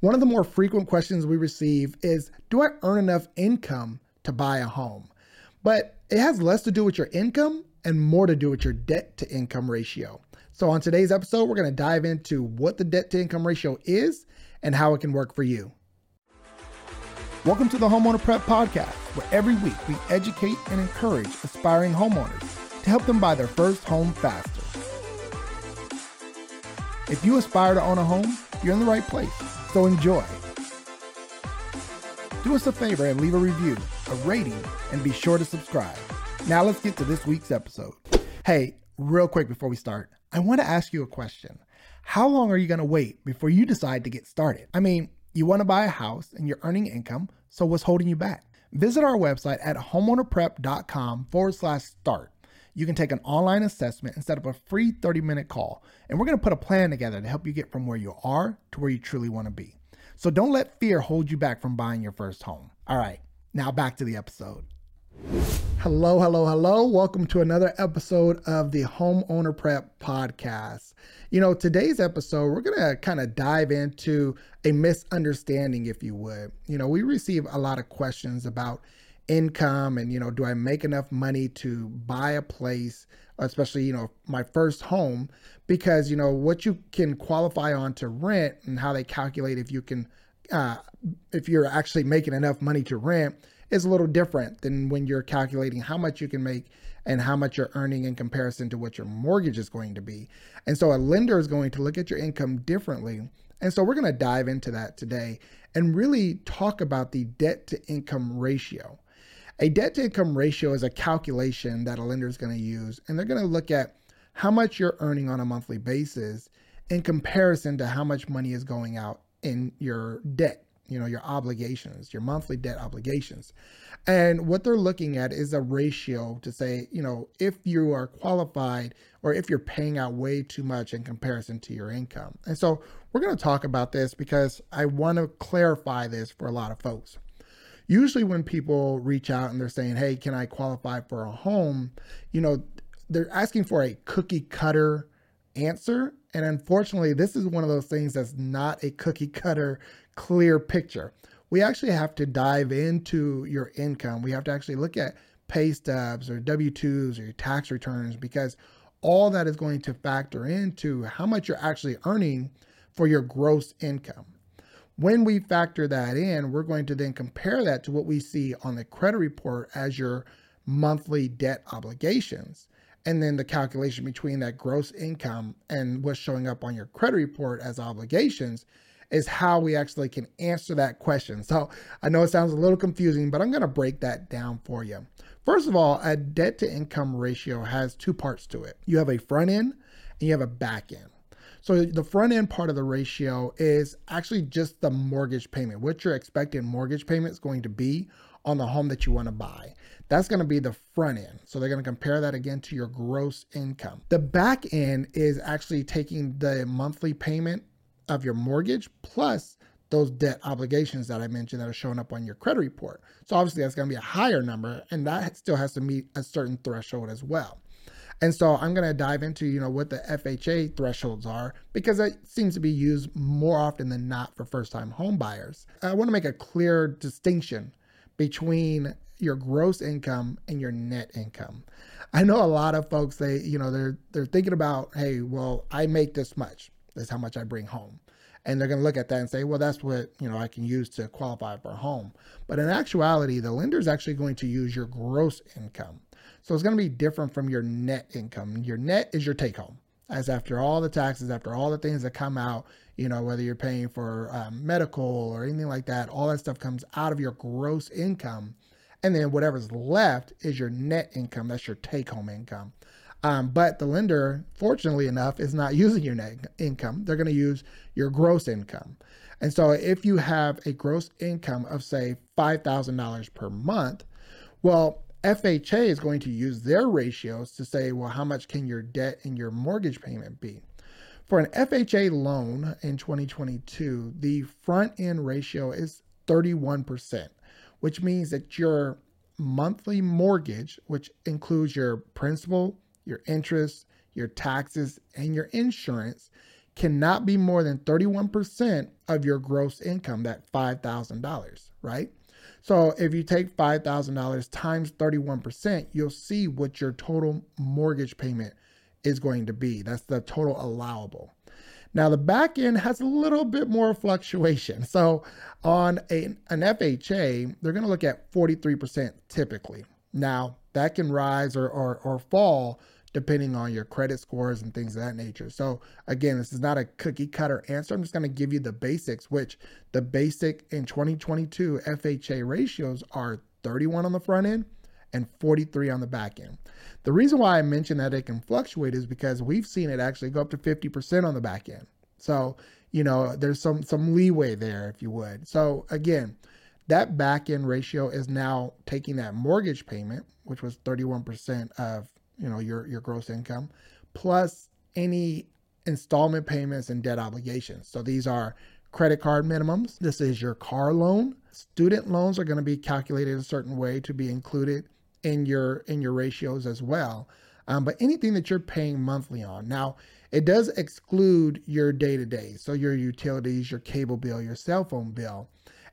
One of the more frequent questions we receive is Do I earn enough income to buy a home? But it has less to do with your income and more to do with your debt to income ratio. So, on today's episode, we're going to dive into what the debt to income ratio is and how it can work for you. Welcome to the Homeowner Prep Podcast, where every week we educate and encourage aspiring homeowners to help them buy their first home faster. If you aspire to own a home, you're in the right place. So enjoy. Do us a favor and leave a review, a rating, and be sure to subscribe. Now let's get to this week's episode. Hey, real quick before we start, I want to ask you a question. How long are you going to wait before you decide to get started? I mean, you want to buy a house and you're earning income, so what's holding you back? Visit our website at homeownerprep.com forward slash start. You can take an online assessment and set up a free 30 minute call, and we're going to put a plan together to help you get from where you are to where you truly want to be. So don't let fear hold you back from buying your first home. All right, now back to the episode. Hello, hello, hello. Welcome to another episode of the Homeowner Prep Podcast. You know, today's episode, we're going to kind of dive into a misunderstanding, if you would. You know, we receive a lot of questions about income and, you know, do I make enough money to buy a place, especially, you know, my first home? Because, you know, what you can qualify on to rent and how they calculate if you can, uh, if you're actually making enough money to rent is a little different than when you're calculating how much you can make and how much you're earning in comparison to what your mortgage is going to be. And so a lender is going to look at your income differently. And so we're going to dive into that today and really talk about the debt to income ratio. A debt to income ratio is a calculation that a lender is going to use, and they're going to look at how much you're earning on a monthly basis in comparison to how much money is going out in your debt you know, your obligations, your monthly debt obligations. And what they're looking at is a ratio to say, you know, if you are qualified or if you're paying out way too much in comparison to your income. And so we're going to talk about this because I want to clarify this for a lot of folks. Usually, when people reach out and they're saying, hey, can I qualify for a home? You know, they're asking for a cookie cutter answer. And unfortunately, this is one of those things that's not a cookie cutter clear picture. We actually have to dive into your income. We have to actually look at pay stubs or W 2s or your tax returns because all that is going to factor into how much you're actually earning for your gross income. When we factor that in, we're going to then compare that to what we see on the credit report as your monthly debt obligations. And then the calculation between that gross income and what's showing up on your credit report as obligations is how we actually can answer that question. So I know it sounds a little confusing, but I'm going to break that down for you. First of all, a debt to income ratio has two parts to it. You have a front end and you have a back end. So the front end part of the ratio is actually just the mortgage payment, what your expected mortgage payment is going to be on the home that you want to buy. That's going to be the front end. So they're going to compare that again to your gross income. The back end is actually taking the monthly payment of your mortgage plus those debt obligations that I mentioned that are showing up on your credit report. So obviously that's going to be a higher number and that still has to meet a certain threshold as well. And so I'm going to dive into, you know, what the FHA thresholds are because it seems to be used more often than not for first-time home buyers. I want to make a clear distinction between your gross income and your net income. I know a lot of folks they, you know, they're they're thinking about, hey, well, I make this much. That's how much I bring home. And they're going to look at that and say, well, that's what, you know, I can use to qualify for a home. But in actuality, the lender is actually going to use your gross income. So it's going to be different from your net income. Your net is your take home. As after all the taxes, after all the things that come out, you know, whether you're paying for um, medical or anything like that, all that stuff comes out of your gross income. And then whatever's left is your net income. That's your take home income. Um, but the lender, fortunately enough, is not using your net income. They're going to use your gross income. And so if you have a gross income of, say, $5,000 per month, well, FHA is going to use their ratios to say, well, how much can your debt and your mortgage payment be? For an FHA loan in 2022, the front end ratio is 31%, which means that your monthly mortgage, which includes your principal, your interest, your taxes, and your insurance cannot be more than 31% of your gross income, that $5,000, right? So if you take $5,000 times 31%, you'll see what your total mortgage payment is going to be. That's the total allowable. Now, the back end has a little bit more fluctuation. So, on a, an FHA, they're going to look at 43% typically. Now, that can rise or, or, or fall depending on your credit scores and things of that nature. So, again, this is not a cookie cutter answer. I'm just going to give you the basics, which the basic in 2022 FHA ratios are 31 on the front end and 43 on the back end. The reason why I mentioned that it can fluctuate is because we've seen it actually go up to 50% on the back end. So, you know, there's some some leeway there if you would. So, again, that back end ratio is now taking that mortgage payment, which was 31% of you know your your gross income plus any installment payments and debt obligations. So these are credit card minimums. This is your car loan. Student loans are going to be calculated a certain way to be included in your in your ratios as well. Um, but anything that you're paying monthly on. Now it does exclude your day-to-day so your utilities your cable bill your cell phone bill.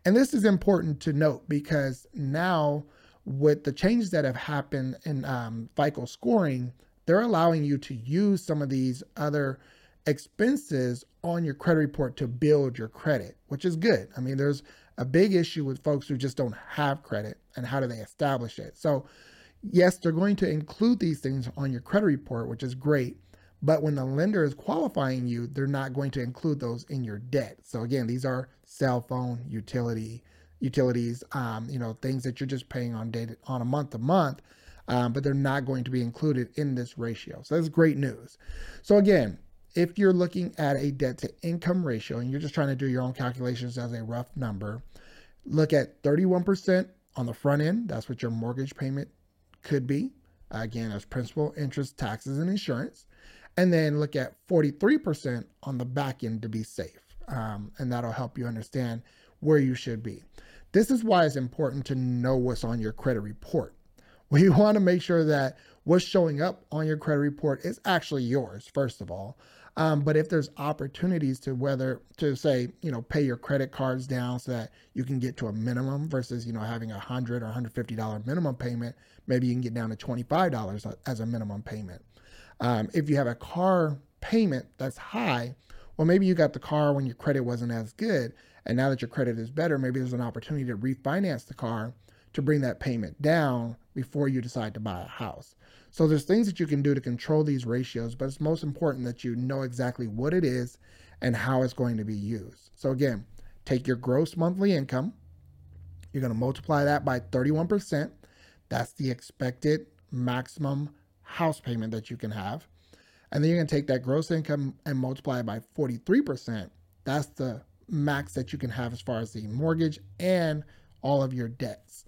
And this is important to note because now with the changes that have happened in um, FICO scoring, they're allowing you to use some of these other expenses on your credit report to build your credit, which is good. I mean, there's a big issue with folks who just don't have credit and how do they establish it. So, yes, they're going to include these things on your credit report, which is great. But when the lender is qualifying you, they're not going to include those in your debt. So, again, these are cell phone, utility, utilities, um, you know, things that you're just paying on data on a month to month, um, but they're not going to be included in this ratio. So that's great news. So again, if you're looking at a debt to income ratio and you're just trying to do your own calculations as a rough number, look at 31% on the front end. That's what your mortgage payment could be. Again, as principal, interest, taxes, and insurance. And then look at 43% on the back end to be safe. Um, and that'll help you understand where you should be. This is why it's important to know what's on your credit report. We want to make sure that what's showing up on your credit report is actually yours, first of all. Um, but if there's opportunities to whether to say, you know, pay your credit cards down so that you can get to a minimum versus, you know, having a hundred or $150 minimum payment, maybe you can get down to $25 as a minimum payment. Um, if you have a car payment that's high, well, maybe you got the car when your credit wasn't as good. And now that your credit is better, maybe there's an opportunity to refinance the car to bring that payment down before you decide to buy a house. So there's things that you can do to control these ratios, but it's most important that you know exactly what it is and how it's going to be used. So again, take your gross monthly income. You're going to multiply that by 31%. That's the expected maximum house payment that you can have. And then you're going to take that gross income and multiply it by 43%. That's the max that you can have as far as the mortgage and all of your debts.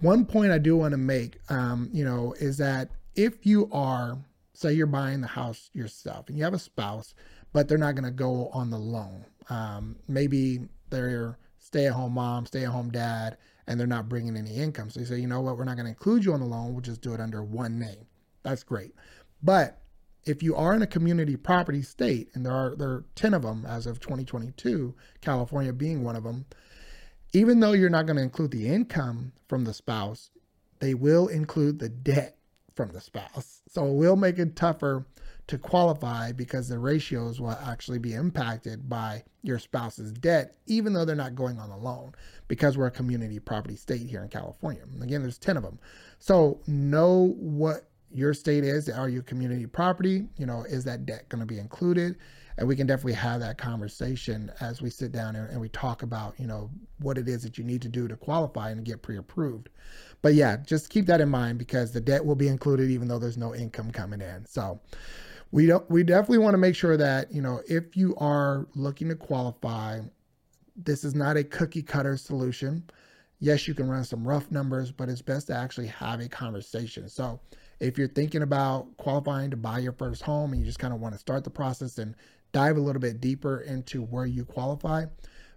One point I do want to make, um, you know, is that if you are, say, you're buying the house yourself and you have a spouse, but they're not going to go on the loan. Um, maybe they're stay-at-home mom, stay-at-home dad, and they're not bringing any income. So you say, you know what, we're not going to include you on the loan. We'll just do it under one name. That's great. But if you are in a community property state, and there are there are 10 of them as of 2022, California being one of them, even though you're not going to include the income from the spouse, they will include the debt from the spouse. So it will make it tougher to qualify because the ratios will actually be impacted by your spouse's debt, even though they're not going on the loan, because we're a community property state here in California. Again, there's 10 of them. So know what your state is. Are you community property? You know, is that debt going to be included? And we can definitely have that conversation as we sit down and, and we talk about, you know, what it is that you need to do to qualify and get pre-approved. But yeah, just keep that in mind because the debt will be included even though there's no income coming in. So we don't we definitely want to make sure that, you know, if you are looking to qualify, this is not a cookie cutter solution. Yes, you can run some rough numbers, but it's best to actually have a conversation. So if you're thinking about qualifying to buy your first home and you just kind of want to start the process and dive a little bit deeper into where you qualify,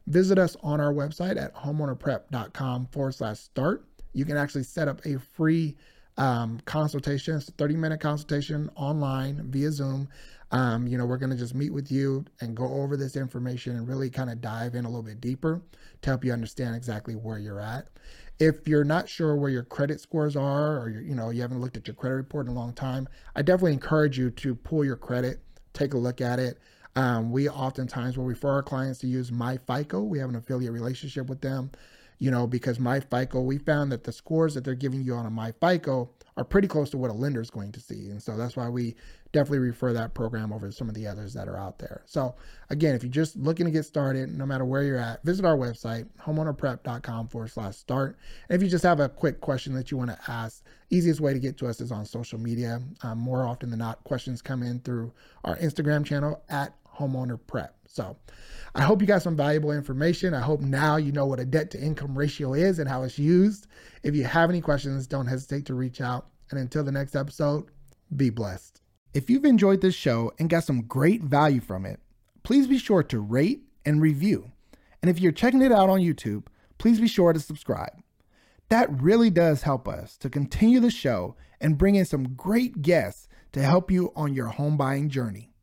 visit us on our website at homeownerprep.com forward slash start. You can actually set up a free um, consultation. It's a 30 minute consultation online via Zoom. Um, you know, we're going to just meet with you and go over this information and really kind of dive in a little bit deeper to help you understand exactly where you're at. If you're not sure where your credit scores are, or you know you haven't looked at your credit report in a long time, I definitely encourage you to pull your credit, take a look at it. Um, we oftentimes will refer our clients to use MyFICO. We have an affiliate relationship with them you know, because MyFICO, we found that the scores that they're giving you on a MyFICO are pretty close to what a lender is going to see. And so that's why we definitely refer that program over to some of the others that are out there. So again, if you're just looking to get started, no matter where you're at, visit our website, homeownerprep.com forward slash start. And if you just have a quick question that you want to ask, easiest way to get to us is on social media. Um, more often than not, questions come in through our Instagram channel at homeowner prep. So I hope you got some valuable information. I hope now you know what a debt to income ratio is and how it's used. If you have any questions, don't hesitate to reach out. And until the next episode, be blessed. If you've enjoyed this show and got some great value from it, please be sure to rate and review. And if you're checking it out on YouTube, please be sure to subscribe. That really does help us to continue the show and bring in some great guests to help you on your home buying journey.